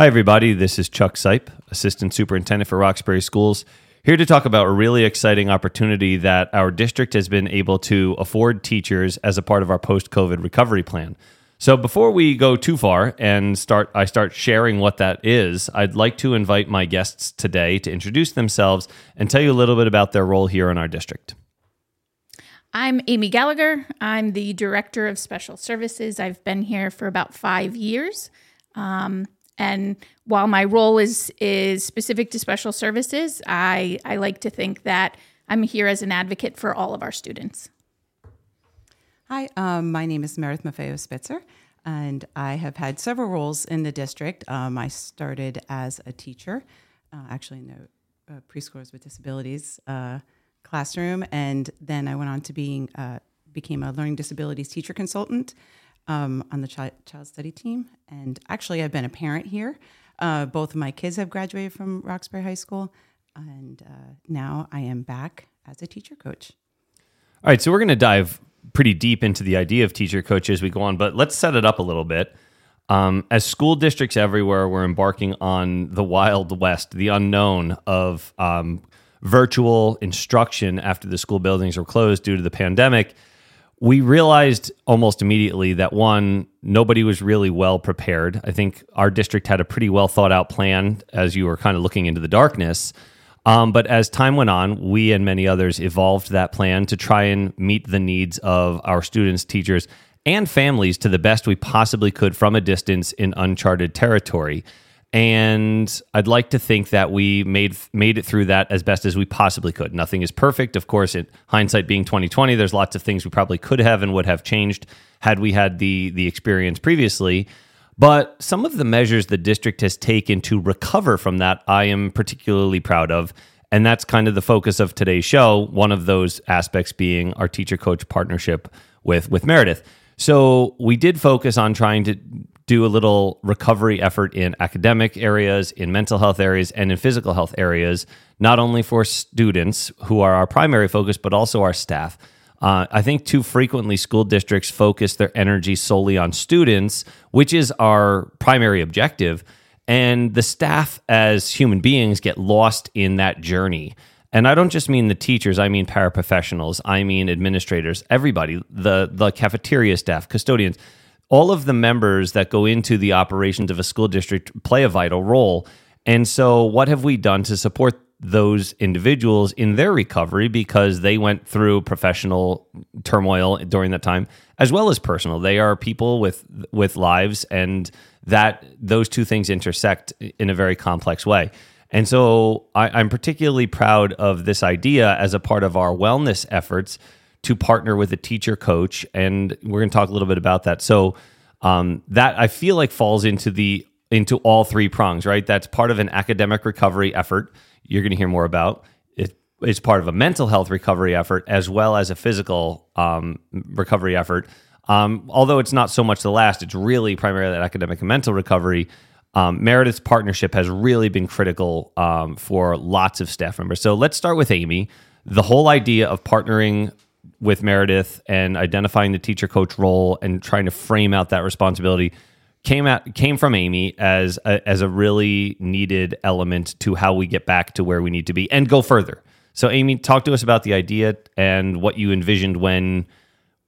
Hi, everybody. This is Chuck Seipp, Assistant Superintendent for Roxbury Schools, here to talk about a really exciting opportunity that our district has been able to afford teachers as a part of our post COVID recovery plan. So before we go too far and start I start sharing what that is, I'd like to invite my guests today to introduce themselves and tell you a little bit about their role here in our district. I'm Amy Gallagher. I'm the Director of Special Services. I've been here for about five years. Um, and while my role is is specific to special services, I, I like to think that I'm here as an advocate for all of our students. Hi, um, my name is Meredith Maffeo Spitzer, and I have had several roles in the district. Um, I started as a teacher, uh, actually in the uh, preschoolers with disabilities uh, classroom, and then I went on to being uh, became a learning disabilities teacher consultant um, on the child, study team. And actually, I've been a parent here. Uh, both of my kids have graduated from Roxbury High School, and uh, now I am back as a teacher coach. All right, so we're going to dive pretty deep into the idea of teacher coach as we go on, but let's set it up a little bit. Um, as school districts everywhere, we're embarking on the wild west, the unknown of um, virtual instruction after the school buildings were closed due to the pandemic. We realized almost immediately that one, nobody was really well prepared. I think our district had a pretty well thought out plan as you were kind of looking into the darkness. Um, but as time went on, we and many others evolved that plan to try and meet the needs of our students, teachers, and families to the best we possibly could from a distance in uncharted territory. And I'd like to think that we made made it through that as best as we possibly could. Nothing is perfect, of course. In hindsight, being 2020, there's lots of things we probably could have and would have changed had we had the the experience previously. But some of the measures the district has taken to recover from that, I am particularly proud of. And that's kind of the focus of today's show. One of those aspects being our teacher coach partnership with, with Meredith. So we did focus on trying to do a little recovery effort in academic areas, in mental health areas, and in physical health areas, not only for students who are our primary focus, but also our staff. Uh, I think too frequently school districts focus their energy solely on students, which is our primary objective. And the staff, as human beings, get lost in that journey. And I don't just mean the teachers, I mean paraprofessionals, I mean administrators, everybody, the, the cafeteria staff, custodians, all of the members that go into the operations of a school district play a vital role. And so, what have we done to support those individuals in their recovery? Because they went through professional turmoil during that time as well as personal. They are people with with lives and that those two things intersect in a very complex way. And so I, i'm particularly proud of this idea as a part of our wellness efforts to partner with a teacher coach and we're going to talk a little bit about that so um, that i feel like falls into the into all three prongs right that's part of an academic recovery effort you're going to hear more about. It, it's part of a mental health recovery effort as well as a physical um, recovery effort. Um, although it's not so much the last, it's really primarily that academic and mental recovery. Um, Meredith's partnership has really been critical um, for lots of staff members. So let's start with Amy. The whole idea of partnering with Meredith and identifying the teacher coach role and trying to frame out that responsibility came out came from Amy as a, as a really needed element to how we get back to where we need to be and go further. So Amy, talk to us about the idea and what you envisioned when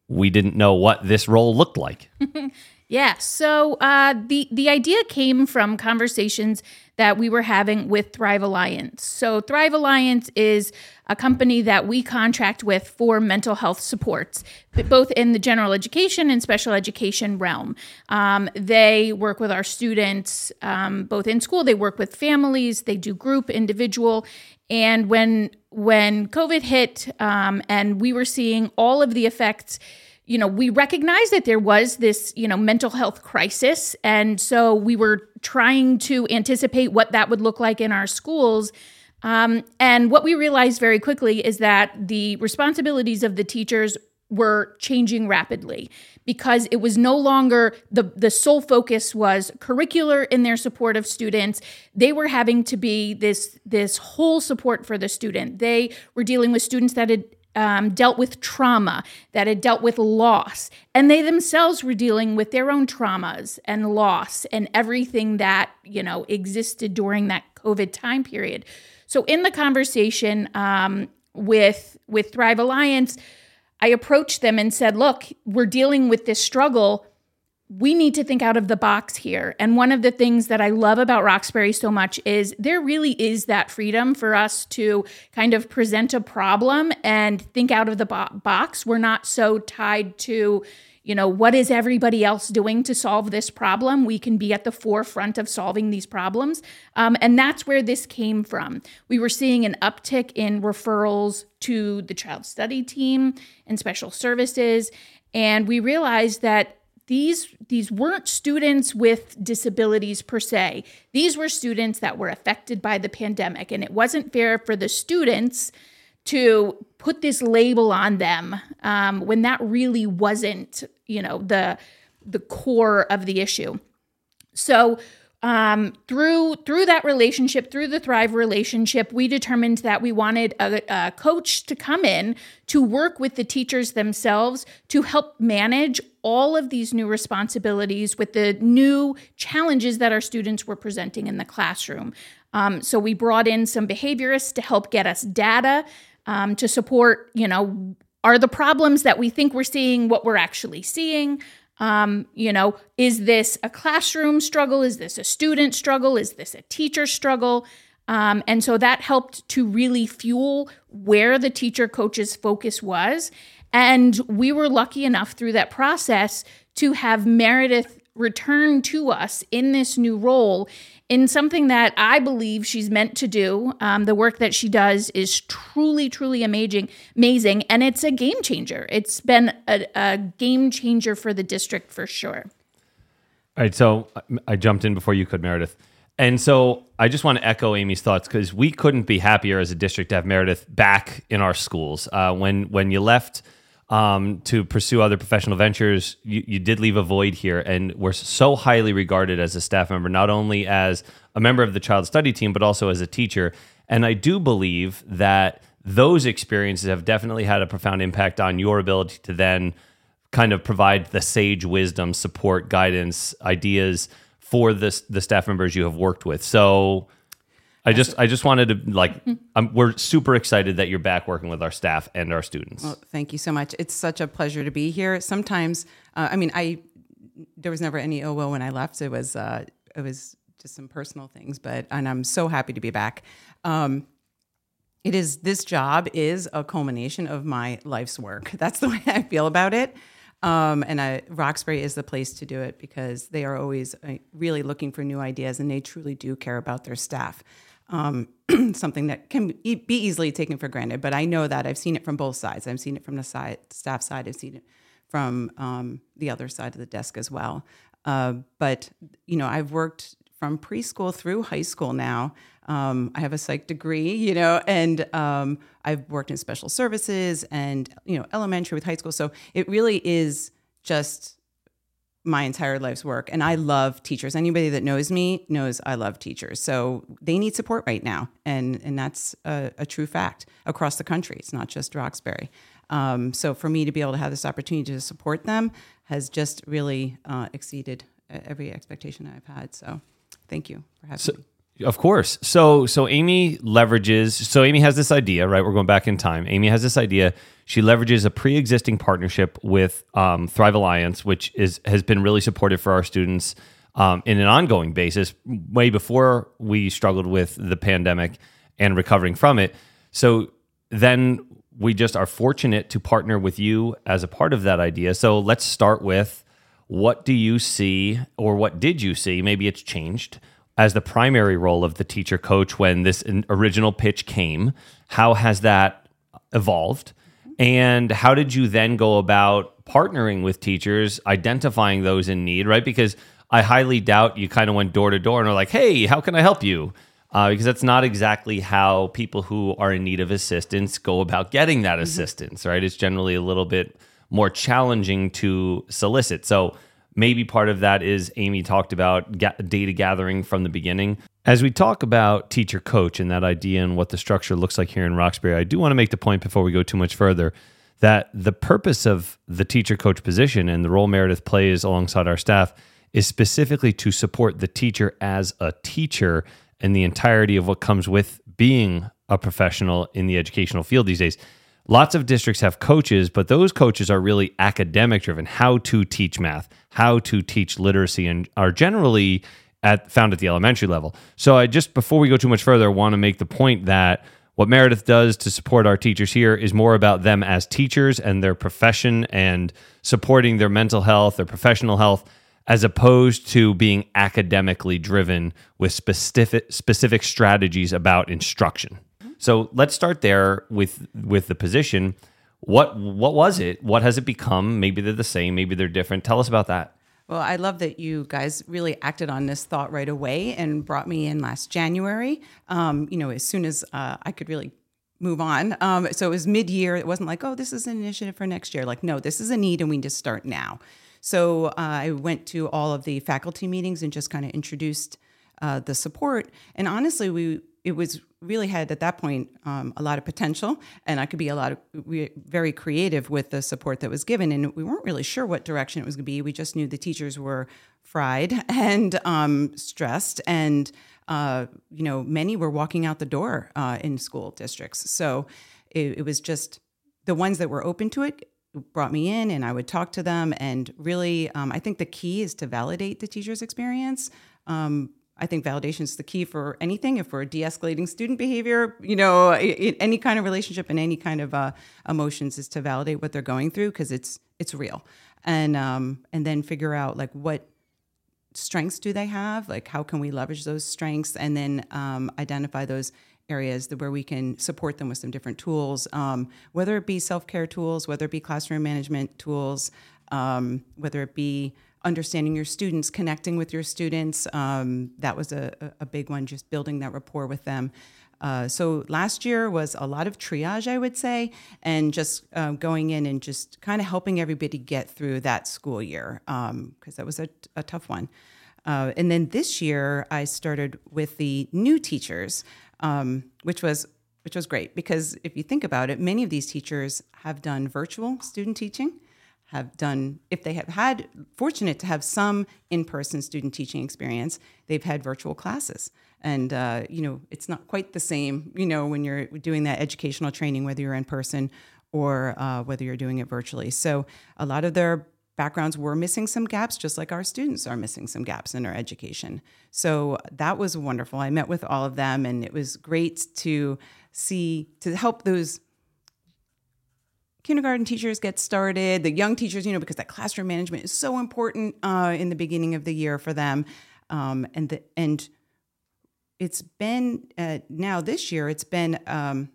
we didn't know what this role looked like. yeah, so uh, the the idea came from conversations that we were having with Thrive Alliance. So, Thrive Alliance is a company that we contract with for mental health supports, both in the general education and special education realm. Um, they work with our students um, both in school, they work with families, they do group, individual. And when when COVID hit um, and we were seeing all of the effects you know, we recognized that there was this, you know, mental health crisis. And so we were trying to anticipate what that would look like in our schools. Um, and what we realized very quickly is that the responsibilities of the teachers were changing rapidly because it was no longer the the sole focus was curricular in their support of students they were having to be this this whole support for the student they were dealing with students that had um, dealt with trauma, that had dealt with loss, and they themselves were dealing with their own traumas and loss and everything that you know existed during that COVID time period. So in the conversation um, with with Thrive Alliance, I approached them and said, "Look, we're dealing with this struggle." we need to think out of the box here. And one of the things that I love about Roxbury so much is there really is that freedom for us to kind of present a problem and think out of the bo- box. We're not so tied to, you know, what is everybody else doing to solve this problem? We can be at the forefront of solving these problems. Um, and that's where this came from. We were seeing an uptick in referrals to the child study team and special services. And we realized that these these weren't students with disabilities per se these were students that were affected by the pandemic and it wasn't fair for the students to put this label on them um, when that really wasn't you know the the core of the issue so um, through through that relationship, through the Thrive relationship, we determined that we wanted a, a, coach to come in to work with the teachers themselves to help manage all of these new responsibilities with the new challenges that our students were presenting in the classroom. Um, so we brought in some behaviorists to help get us data um, to support, you know, are the problems that we think we're seeing what we're actually seeing? Um, you know, is this a classroom struggle? Is this a student struggle? Is this a teacher struggle? Um, and so that helped to really fuel where the teacher coach's focus was. And we were lucky enough through that process to have Meredith return to us in this new role in something that I believe she's meant to do. Um, the work that she does is truly, truly amazing, amazing, and it's a game changer. It's been a, a game changer for the district for sure. All right, so I jumped in before you could, Meredith. And so I just want to echo Amy's thoughts because we couldn't be happier as a district to have Meredith back in our schools. Uh, when when you left um, to pursue other professional ventures, you, you did leave a void here, and we're so highly regarded as a staff member, not only as a member of the child study team, but also as a teacher. And I do believe that those experiences have definitely had a profound impact on your ability to then kind of provide the sage wisdom, support, guidance, ideas for the the staff members you have worked with. So I just I just wanted to like I'm, we're super excited that you're back working with our staff and our students. Well, thank you so much. It's such a pleasure to be here. Sometimes, uh, I mean, I there was never any ill will when I left. It was uh, it was just some personal things, but and I'm so happy to be back. Um, it is this job is a culmination of my life's work. That's the way I feel about it. Um, and I, Roxbury is the place to do it because they are always uh, really looking for new ideas and they truly do care about their staff um, something that can be easily taken for granted. But I know that I've seen it from both sides. I've seen it from the side, staff side. I've seen it from um, the other side of the desk as well. Uh, but you know, I've worked from preschool through high school now. Um, I have a psych degree, you know, and um, I've worked in special services and you know elementary with high school. So it really is just my entire life's work and I love teachers. Anybody that knows me knows I love teachers. So they need support right now. And and that's a, a true fact across the country. It's not just Roxbury. Um, so for me to be able to have this opportunity to support them has just really uh, exceeded every expectation I've had. So thank you for having so, me. Of course. So so Amy leverages so Amy has this idea, right? We're going back in time. Amy has this idea. She leverages a pre-existing partnership with um, Thrive Alliance, which is has been really supportive for our students um, in an ongoing basis, way before we struggled with the pandemic and recovering from it. So then we just are fortunate to partner with you as a part of that idea. So let's start with what do you see, or what did you see? Maybe it's changed as the primary role of the teacher coach when this original pitch came. How has that evolved? And how did you then go about partnering with teachers, identifying those in need, right? Because I highly doubt you kind of went door to door and are like, hey, how can I help you? Uh, because that's not exactly how people who are in need of assistance go about getting that mm-hmm. assistance, right? It's generally a little bit more challenging to solicit. So Maybe part of that is Amy talked about ga- data gathering from the beginning. As we talk about teacher coach and that idea and what the structure looks like here in Roxbury, I do want to make the point before we go too much further that the purpose of the teacher coach position and the role Meredith plays alongside our staff is specifically to support the teacher as a teacher and the entirety of what comes with being a professional in the educational field these days. Lots of districts have coaches, but those coaches are really academic driven, how to teach math, how to teach literacy, and are generally at found at the elementary level. So I just before we go too much further, want to make the point that what Meredith does to support our teachers here is more about them as teachers and their profession and supporting their mental health, their professional health, as opposed to being academically driven with specific specific strategies about instruction. So let's start there with with the position. What what was it? What has it become? Maybe they're the same. Maybe they're different. Tell us about that. Well, I love that you guys really acted on this thought right away and brought me in last January. Um, you know, as soon as uh, I could really move on. Um, so it was mid year. It wasn't like, oh, this is an initiative for next year. Like, no, this is a need and we need to start now. So uh, I went to all of the faculty meetings and just kind of introduced uh, the support. And honestly, we it was really had at that point um, a lot of potential, and I could be a lot of very creative with the support that was given. And we weren't really sure what direction it was going to be. We just knew the teachers were fried and um, stressed, and uh, you know many were walking out the door uh, in school districts. So it, it was just the ones that were open to it brought me in and I would talk to them. And really, um, I think the key is to validate the teacher's experience. Um, I think validation is the key for anything. If we're de-escalating student behavior, you know, any kind of relationship and any kind of uh, emotions is to validate what they're going through because it's it's real, and um, and then figure out like what strengths do they have, like how can we leverage those strengths, and then um, identify those areas where we can support them with some different tools, um, whether it be self care tools, whether it be classroom management tools, um, whether it be understanding your students, connecting with your students. Um, that was a, a big one, just building that rapport with them. Uh, so last year was a lot of triage, I would say, and just uh, going in and just kind of helping everybody get through that school year because um, that was a, a tough one. Uh, and then this year, I started with the new teachers um, which was which was great because if you think about it, many of these teachers have done virtual student teaching, have done if they have had fortunate to have some in-person student teaching experience, they've had virtual classes, and uh, you know it's not quite the same. You know when you're doing that educational training, whether you're in person or uh, whether you're doing it virtually. So a lot of their backgrounds were missing some gaps, just like our students are missing some gaps in our education. So that was wonderful. I met with all of them, and it was great to see, to help those kindergarten teachers get started, the young teachers, you know, because that classroom management is so important uh, in the beginning of the year for them. Um, and the, and it's been uh, now this year, it's been um,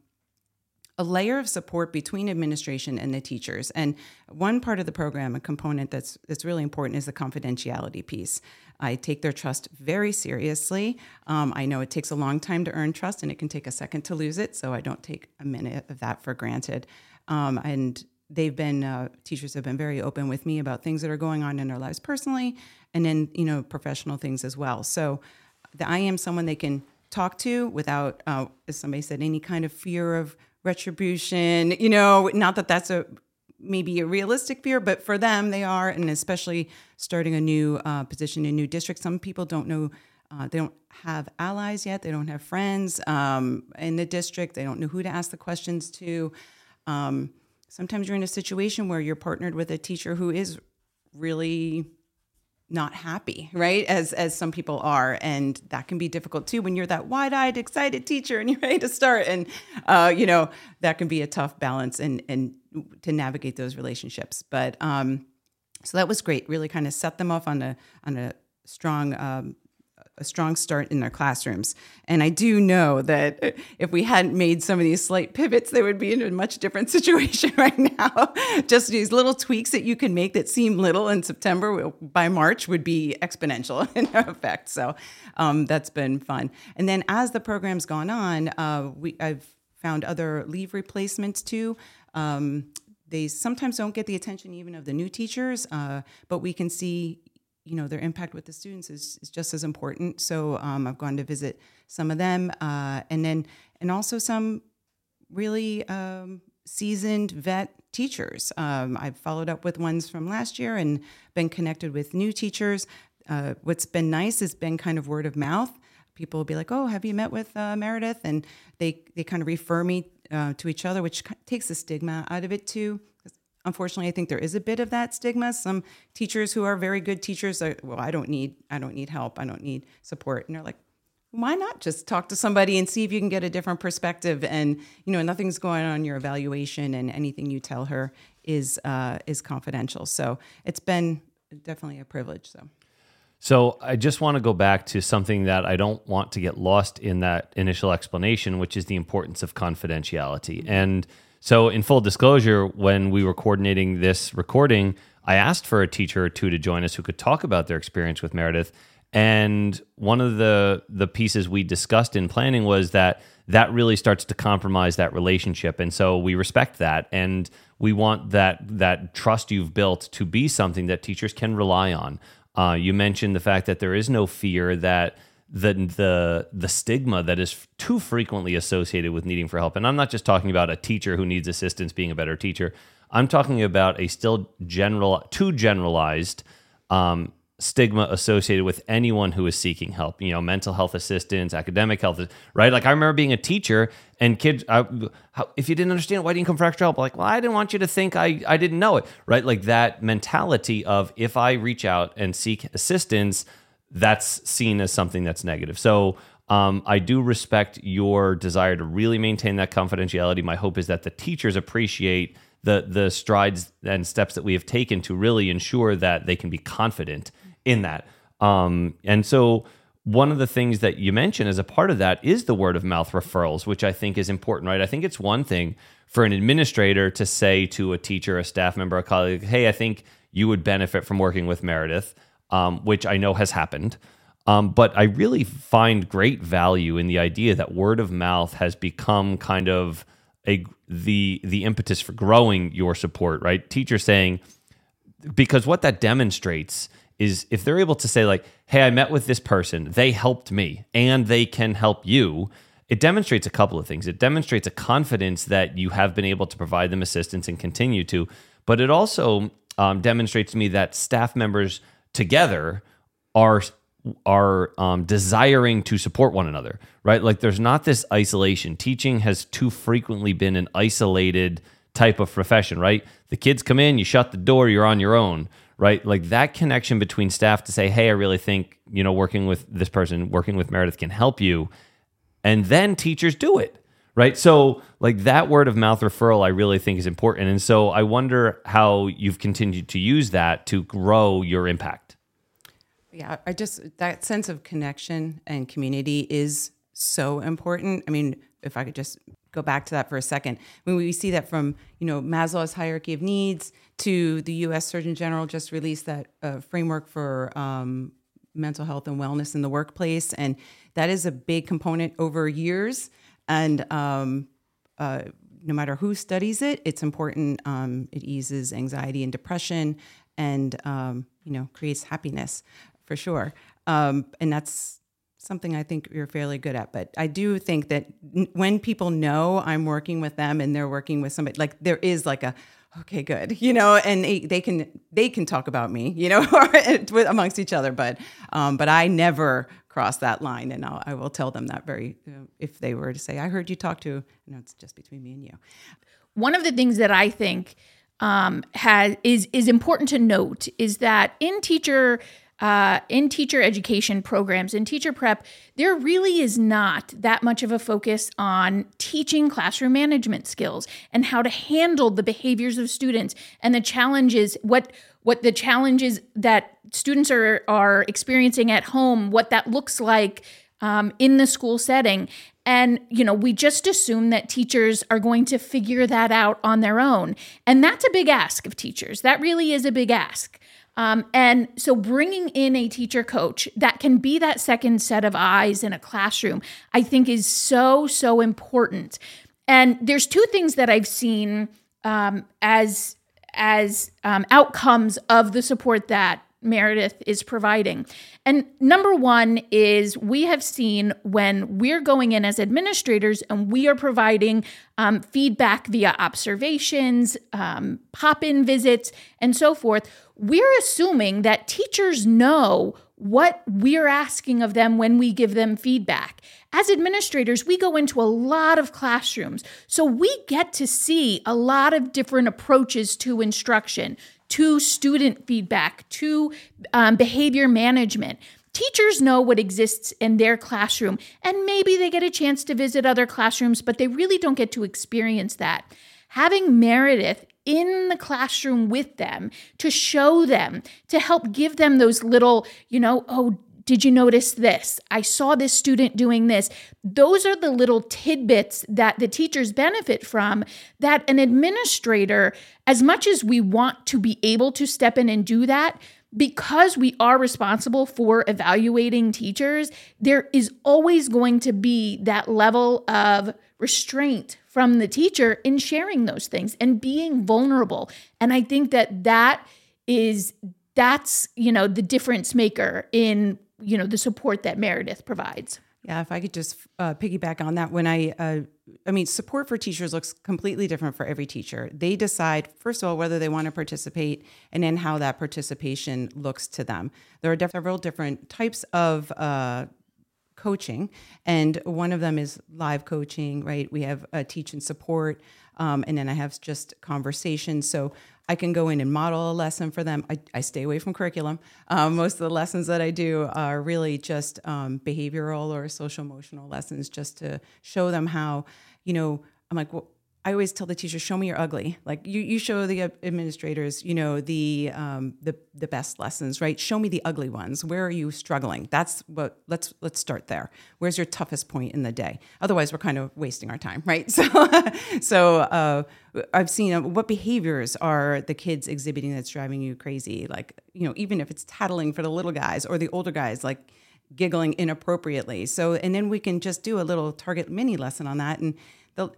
a layer of support between administration and the teachers. And one part of the program, a component that's that's really important, is the confidentiality piece. I take their trust very seriously. Um, I know it takes a long time to earn trust, and it can take a second to lose it. So I don't take a minute of that for granted. Um, and they've been uh, teachers have been very open with me about things that are going on in their lives personally, and then you know professional things as well. So the, I am someone they can talk to without, uh, as somebody said, any kind of fear of retribution. You know, not that that's a maybe a realistic fear, but for them they are, and especially starting a new uh, position in new district. Some people don't know. Uh, they don't have allies yet. They don't have friends um, in the district. They don't know who to ask the questions to. Um, sometimes you're in a situation where you're partnered with a teacher who is really not happy, right? As as some people are, and that can be difficult too when you're that wide-eyed, excited teacher and you're ready to start, and uh, you know that can be a tough balance and and to navigate those relationships. But um, so that was great. Really, kind of set them off on a on a strong um, a strong start in their classrooms. And I do know that if we hadn't made some of these slight pivots, they would be in a much different situation right now. Just these little tweaks that you can make that seem little in September by March would be exponential in effect. So um, that's been fun. And then as the program's gone on, uh, we I've found other leave replacements too. Um, they sometimes don't get the attention even of the new teachers, uh, but we can see you know their impact with the students is, is just as important. So um, I've gone to visit some of them, uh, and then and also some really um, seasoned vet teachers. Um, I've followed up with ones from last year and been connected with new teachers. Uh, what's been nice has been kind of word of mouth. People will be like, "Oh, have you met with uh, Meredith?" And they they kind of refer me uh, to each other, which takes the stigma out of it too. Unfortunately, I think there is a bit of that stigma. Some teachers who are very good teachers are, well, I don't need I don't need help. I don't need support, and they're like, why not just talk to somebody and see if you can get a different perspective and you know nothing's going on in your evaluation and anything you tell her is uh, is confidential so it's been definitely a privilege so so I just want to go back to something that I don't want to get lost in that initial explanation, which is the importance of confidentiality. Mm-hmm. And so, in full disclosure, when we were coordinating this recording, I asked for a teacher or two to join us who could talk about their experience with Meredith. And one of the the pieces we discussed in planning was that that really starts to compromise that relationship. And so we respect that and we want that that trust you've built to be something that teachers can rely on. Uh, you mentioned the fact that there is no fear that the the the stigma that is too frequently associated with needing for help. And I'm not just talking about a teacher who needs assistance being a better teacher. I'm talking about a still general, too generalized um, stigma associated with anyone who is seeking help you know mental health assistance academic health right like i remember being a teacher and kids I, how, if you didn't understand why didn't you come for extra help like well i didn't want you to think i i didn't know it right like that mentality of if i reach out and seek assistance that's seen as something that's negative so um, I do respect your desire to really maintain that confidentiality. My hope is that the teachers appreciate the the strides and steps that we have taken to really ensure that they can be confident in that. Um, and so one of the things that you mentioned as a part of that is the word of mouth referrals, which I think is important, right? I think it's one thing for an administrator to say to a teacher, a staff member, a colleague, hey, I think you would benefit from working with Meredith, um, which I know has happened. Um, but I really find great value in the idea that word of mouth has become kind of a the the impetus for growing your support, right? Teacher saying, because what that demonstrates is if they're able to say like hey i met with this person they helped me and they can help you it demonstrates a couple of things it demonstrates a confidence that you have been able to provide them assistance and continue to but it also um, demonstrates to me that staff members together are are um, desiring to support one another right like there's not this isolation teaching has too frequently been an isolated type of profession right the kids come in you shut the door you're on your own right? Like that connection between staff to say, hey, I really think, you know, working with this person, working with Meredith can help you. And then teachers do it, right? So, like that word of mouth referral, I really think is important. And so I wonder how you've continued to use that to grow your impact. Yeah, I just, that sense of connection and community is so important. I mean, if I could just go back to that for a second. When we see that from, you know, Maslow's hierarchy of needs to the U.S. Surgeon General just released that uh, framework for um, mental health and wellness in the workplace, and that is a big component over years. And um, uh, no matter who studies it, it's important. Um, it eases anxiety and depression, and um, you know creates happiness for sure. Um, and that's something I think you're fairly good at. But I do think that n- when people know I'm working with them and they're working with somebody, like there is like a okay, good, you know, and they can they can talk about me, you know, amongst each other. But um, but I never cross that line, and I'll, I will tell them that very uh, if they were to say, I heard you talk to, you know, it's just between me and you. One of the things that I think um, has is is important to note is that in teacher uh, in teacher education programs, in teacher prep, there really is not that much of a focus on teaching classroom management skills and how to handle the behaviors of students and the challenges, what what the challenges that students are are experiencing at home, what that looks like um, in the school setting. And, you know, we just assume that teachers are going to figure that out on their own. And that's a big ask of teachers. That really is a big ask. Um, and so bringing in a teacher coach that can be that second set of eyes in a classroom, I think is so, so important. And there's two things that I've seen um, as as um, outcomes of the support that Meredith is providing. And number one is we have seen when we're going in as administrators and we are providing um, feedback via observations, um, pop in visits, and so forth, we're assuming that teachers know what we're asking of them when we give them feedback. As administrators, we go into a lot of classrooms, so we get to see a lot of different approaches to instruction, to student feedback, to um, behavior management. Teachers know what exists in their classroom, and maybe they get a chance to visit other classrooms, but they really don't get to experience that. Having Meredith in the classroom with them to show them, to help give them those little, you know, oh, did you notice this? I saw this student doing this. Those are the little tidbits that the teachers benefit from that an administrator, as much as we want to be able to step in and do that, because we are responsible for evaluating teachers, there is always going to be that level of restraint from the teacher in sharing those things and being vulnerable. And I think that that is that's, you know, the difference maker in, you know, the support that Meredith provides. Yeah, if I could just uh, piggyback on that, when I, uh, I mean, support for teachers looks completely different for every teacher. They decide, first of all, whether they want to participate and then how that participation looks to them. There are several different types of uh, coaching, and one of them is live coaching. Right, we have a teach and support, um, and then I have just conversations. So I can go in and model a lesson for them. I, I stay away from curriculum. Um, most of the lessons that I do are really just um, behavioral or social emotional lessons, just to show them how, you know, I'm like, well, I always tell the teachers, show me your ugly. Like you, you show the administrators, you know, the um, the the best lessons, right? Show me the ugly ones. Where are you struggling? That's what. Let's let's start there. Where's your toughest point in the day? Otherwise, we're kind of wasting our time, right? So, so uh, I've seen uh, what behaviors are the kids exhibiting that's driving you crazy. Like you know, even if it's tattling for the little guys or the older guys, like giggling inappropriately. So, and then we can just do a little target mini lesson on that, and they'll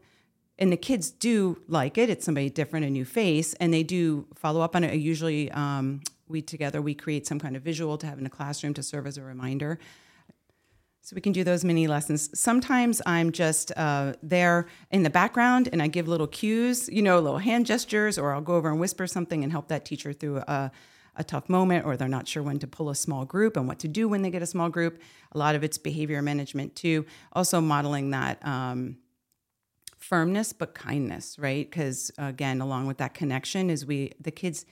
and the kids do like it. It's somebody different, a new face, and they do follow up on it. Usually, um, we together we create some kind of visual to have in the classroom to serve as a reminder. So we can do those mini lessons. Sometimes I'm just uh, there in the background and I give little cues, you know, little hand gestures, or I'll go over and whisper something and help that teacher through a, a tough moment, or they're not sure when to pull a small group and what to do when they get a small group. A lot of it's behavior management too. Also modeling that. Um, firmness but kindness right? Because again along with that connection is we the kids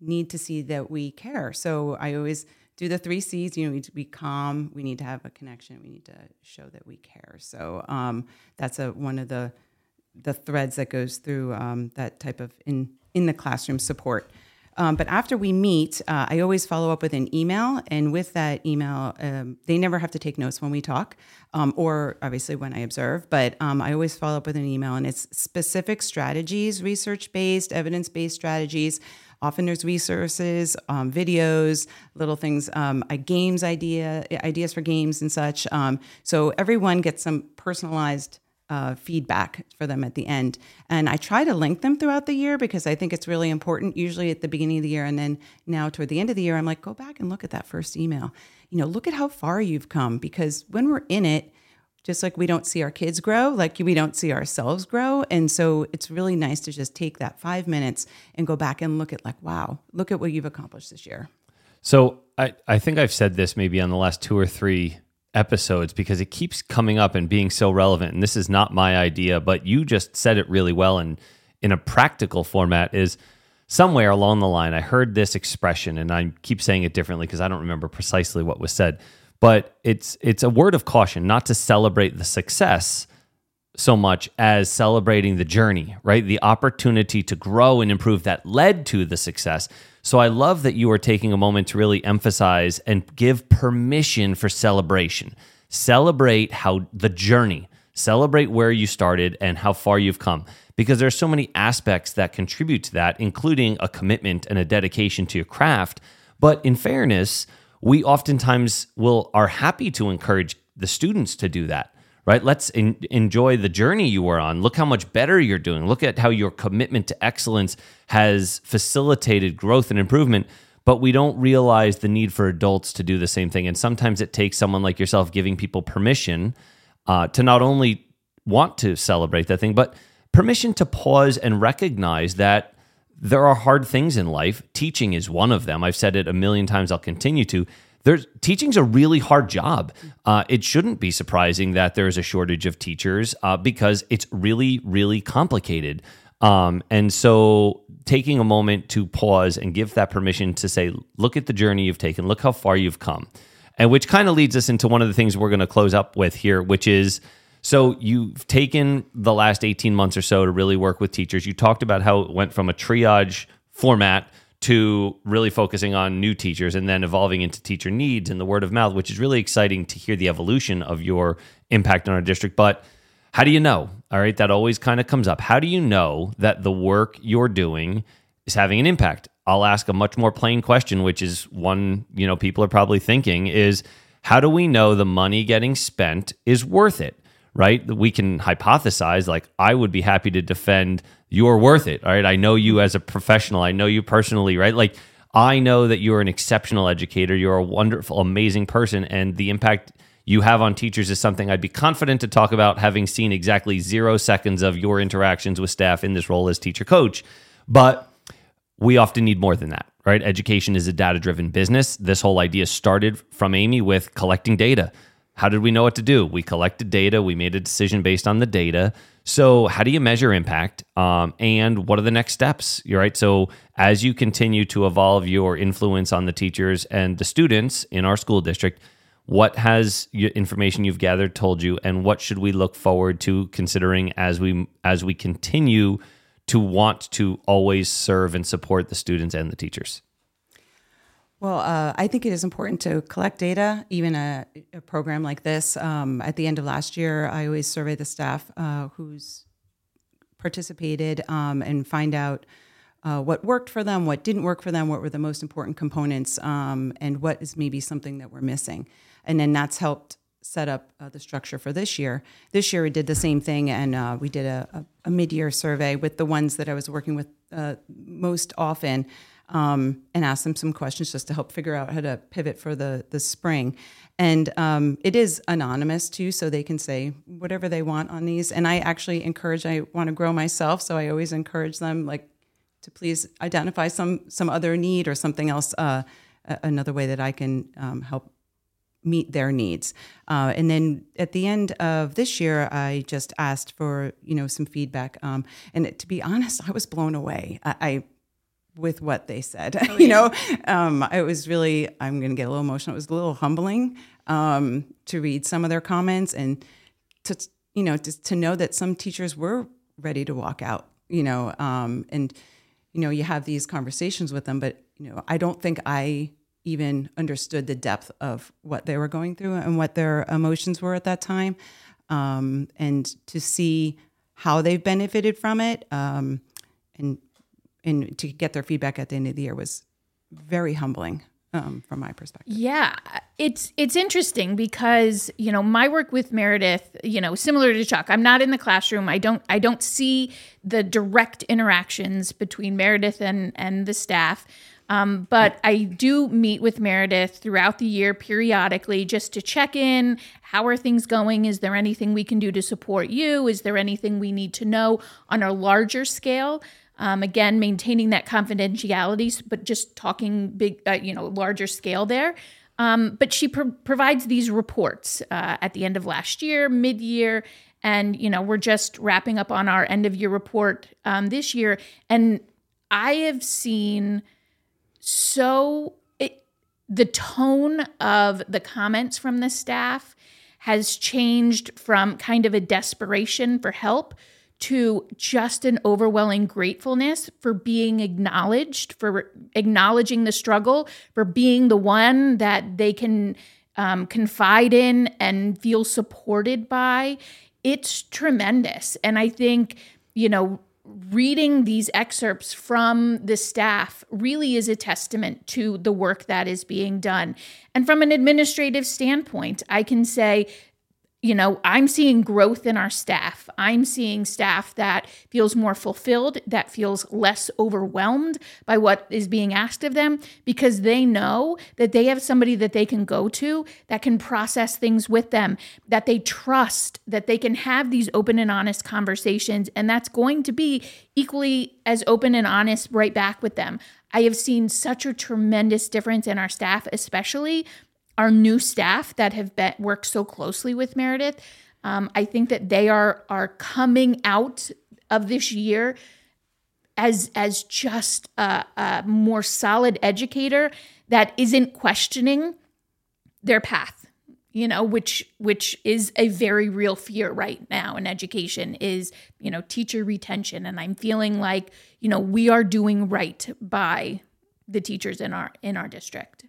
need to see that we care. So i always do the three c's you know we need to be calm we need to have a connection we need to show that we care. So um, that's a one of the the threads that goes through um, that type of in in the classroom support um, but after we meet, uh, I always follow up with an email. And with that email, um, they never have to take notes when we talk, um, or obviously when I observe. But um, I always follow up with an email, and it's specific strategies, research based, evidence based strategies. Often there's resources, um, videos, little things, um, games idea, ideas for games and such. so everyone gets some personalized uh, feedback for them at the end. And I try to link them throughout the year because I think it's really important, usually at the beginning of the year. And then now toward the end of the year, I'm like, go back and look at that first email. You know, look at how far you've come because when we're in it, just like we don't see our kids grow, like we don't see ourselves grow. And so it's really nice to just take that five minutes and go back and look at, like, wow, look at what you've accomplished this year. So I, I think I've said this maybe on the last two or three episodes because it keeps coming up and being so relevant. And this is not my idea, but you just said it really well and in a practical format is somewhere along the line I heard this expression and I keep saying it differently because I don't remember precisely what was said. But it's it's a word of caution not to celebrate the success so much as celebrating the journey, right? The opportunity to grow and improve that led to the success. So I love that you are taking a moment to really emphasize and give permission for celebration. Celebrate how the journey, celebrate where you started and how far you've come because there's so many aspects that contribute to that including a commitment and a dedication to your craft. But in fairness, we oftentimes will are happy to encourage the students to do that right? Let's in, enjoy the journey you were on. Look how much better you're doing. Look at how your commitment to excellence has facilitated growth and improvement. but we don't realize the need for adults to do the same thing. And sometimes it takes someone like yourself giving people permission uh, to not only want to celebrate that thing, but permission to pause and recognize that there are hard things in life. Teaching is one of them. I've said it a million times, I'll continue to. There's teaching's a really hard job. Uh, it shouldn't be surprising that there is a shortage of teachers uh, because it's really, really complicated. Um, and so, taking a moment to pause and give that permission to say, look at the journey you've taken, look how far you've come. And which kind of leads us into one of the things we're going to close up with here, which is so you've taken the last 18 months or so to really work with teachers. You talked about how it went from a triage format to really focusing on new teachers and then evolving into teacher needs and the word of mouth, which is really exciting to hear the evolution of your impact on our district. But how do you know? All right, that always kind of comes up. How do you know that the work you're doing is having an impact? I'll ask a much more plain question, which is one, you know, people are probably thinking is how do we know the money getting spent is worth it? Right? We can hypothesize, like, I would be happy to defend you're worth it. All right. I know you as a professional. I know you personally, right? Like, I know that you're an exceptional educator. You're a wonderful, amazing person. And the impact you have on teachers is something I'd be confident to talk about, having seen exactly zero seconds of your interactions with staff in this role as teacher coach. But we often need more than that, right? Education is a data driven business. This whole idea started from Amy with collecting data. How did we know what to do? We collected data, we made a decision based on the data. So, how do you measure impact? Um, and what are the next steps? You're right. So, as you continue to evolve your influence on the teachers and the students in our school district, what has information you've gathered told you, and what should we look forward to considering as we as we continue to want to always serve and support the students and the teachers? Well, uh, I think it is important to collect data, even a, a program like this. Um, at the end of last year, I always survey the staff uh, who's participated um, and find out uh, what worked for them, what didn't work for them, what were the most important components, um, and what is maybe something that we're missing. And then that's helped set up uh, the structure for this year. This year we did the same thing, and uh, we did a, a, a, mid-year survey with the ones that I was working with uh, most often, um, and ask them some questions just to help figure out how to pivot for the the spring. And um, it is anonymous too, so they can say whatever they want on these. And I actually encourage. I want to grow myself, so I always encourage them like to please identify some some other need or something else. Uh, another way that I can um, help meet their needs. Uh, and then at the end of this year, I just asked for you know some feedback. Um, and to be honest, I was blown away. I, I with what they said. Oh, yeah. you know, um, it was really I'm going to get a little emotional. It was a little humbling um, to read some of their comments and to you know to, to know that some teachers were ready to walk out. You know, um, and you know you have these conversations with them, but you know I don't think I even understood the depth of what they were going through and what their emotions were at that time. Um, and to see how they've benefited from it um, and and to get their feedback at the end of the year was very humbling um, from my perspective. Yeah, it's it's interesting because you know my work with Meredith, you know, similar to Chuck. I'm not in the classroom. I don't I don't see the direct interactions between Meredith and and the staff. Um, but I do meet with Meredith throughout the year periodically just to check in. How are things going? Is there anything we can do to support you? Is there anything we need to know on a larger scale? Um, again, maintaining that confidentiality, but just talking big, uh, you know, larger scale there. Um, but she pro- provides these reports uh, at the end of last year, mid year, and you know we're just wrapping up on our end of year report um, this year. And I have seen so it, the tone of the comments from the staff has changed from kind of a desperation for help to just an overwhelming gratefulness for being acknowledged, for acknowledging the struggle, for being the one that they can um, confide in and feel supported by. It's tremendous. And I think, you know, reading these excerpts from the staff really is a testament to the work that is being done. And from an administrative standpoint, I can say you know, I'm seeing growth in our staff. I'm seeing staff that feels more fulfilled, that feels less overwhelmed by what is being asked of them because they know that they have somebody that they can go to that can process things with them, that they trust, that they can have these open and honest conversations. And that's going to be equally as open and honest right back with them. I have seen such a tremendous difference in our staff, especially our new staff that have been, worked so closely with Meredith. Um, I think that they are are coming out of this year as as just a, a more solid educator that isn't questioning their path you know which which is a very real fear right now in education is you know teacher retention and i'm feeling like you know we are doing right by the teachers in our in our district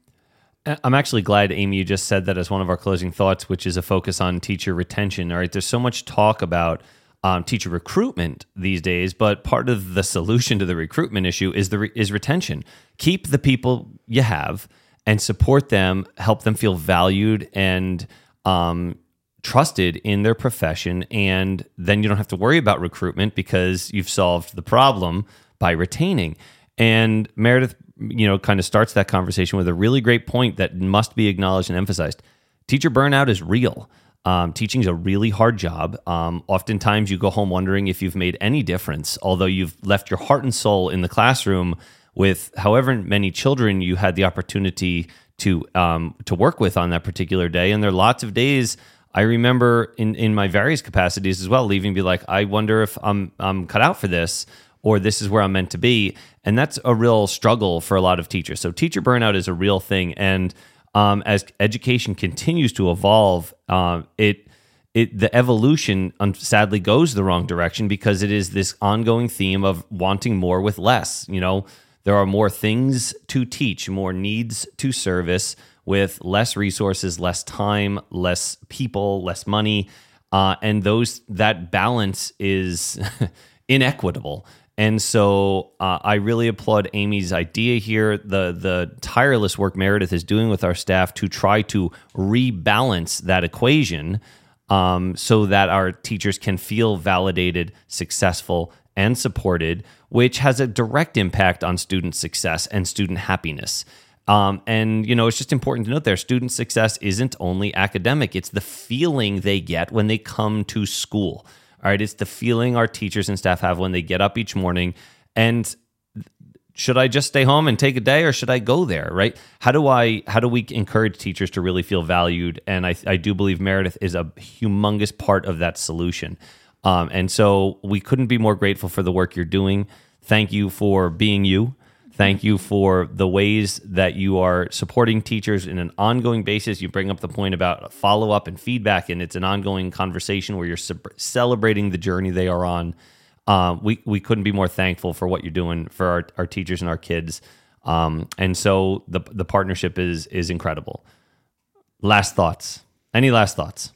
I'm actually glad, Amy, you just said that as one of our closing thoughts, which is a focus on teacher retention. All right, there's so much talk about um, teacher recruitment these days, but part of the solution to the recruitment issue is the re- is retention. Keep the people you have and support them, help them feel valued and um, trusted in their profession, and then you don't have to worry about recruitment because you've solved the problem by retaining. And Meredith you know, kind of starts that conversation with a really great point that must be acknowledged and emphasized. Teacher burnout is real. Um, teaching is a really hard job. Um, oftentimes, you go home wondering if you've made any difference, although you've left your heart and soul in the classroom with however many children you had the opportunity to um, to work with on that particular day. And there are lots of days I remember in in my various capacities as well, leaving be like, I wonder if I'm I'm cut out for this, or this is where I'm meant to be. And that's a real struggle for a lot of teachers. So teacher burnout is a real thing. And um, as education continues to evolve, uh, it it the evolution sadly goes the wrong direction because it is this ongoing theme of wanting more with less. You know, there are more things to teach, more needs to service with less resources, less time, less people, less money, uh, and those that balance is inequitable. And so uh, I really applaud Amy's idea here, the the tireless work Meredith is doing with our staff to try to rebalance that equation um, so that our teachers can feel validated, successful, and supported, which has a direct impact on student success and student happiness. Um, and you know, it's just important to note there, student success isn't only academic; it's the feeling they get when they come to school. All right, it's the feeling our teachers and staff have when they get up each morning and should I just stay home and take a day or should I go there, right? How do I how do we encourage teachers to really feel valued? And I I do believe Meredith is a humongous part of that solution. Um, and so we couldn't be more grateful for the work you're doing. Thank you for being you. Thank you for the ways that you are supporting teachers in an ongoing basis. You bring up the point about follow up and feedback, and it's an ongoing conversation where you're celebrating the journey they are on. Uh, we we couldn't be more thankful for what you're doing for our, our teachers and our kids. Um, and so the the partnership is is incredible. Last thoughts? Any last thoughts?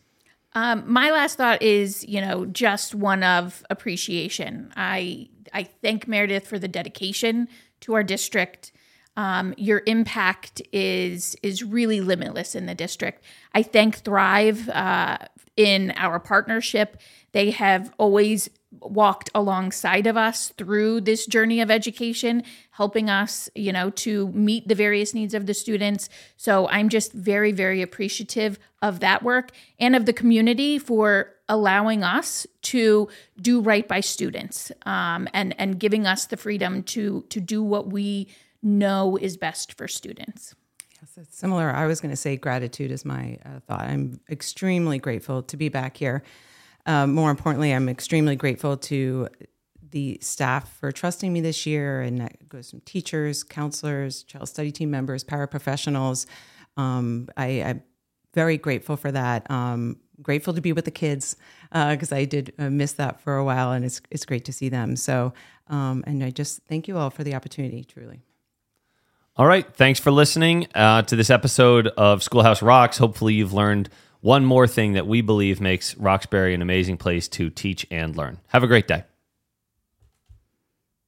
Um, my last thought is, you know, just one of appreciation. I I thank Meredith for the dedication to our district. Um, your impact is is really limitless in the district. I thank Thrive uh, in our partnership. They have always walked alongside of us through this journey of education, helping us, you know, to meet the various needs of the students. So I'm just very, very appreciative of that work and of the community for allowing us to do right by students um, and and giving us the freedom to to do what we know is best for students. Yes, it's similar. I was going to say gratitude is my uh, thought. I'm extremely grateful to be back here. Um, more importantly, I'm extremely grateful to the staff for trusting me this year, and that goes from teachers, counselors, child study team members, paraprofessionals. Um, I, am very grateful for that. Um, grateful to be with the kids because uh, I did uh, miss that for a while, and it's it's great to see them. So, um, and I just thank you all for the opportunity. Truly. All right, thanks for listening uh, to this episode of Schoolhouse Rocks. Hopefully, you've learned one more thing that we believe makes Roxbury an amazing place to teach and learn. Have a great day.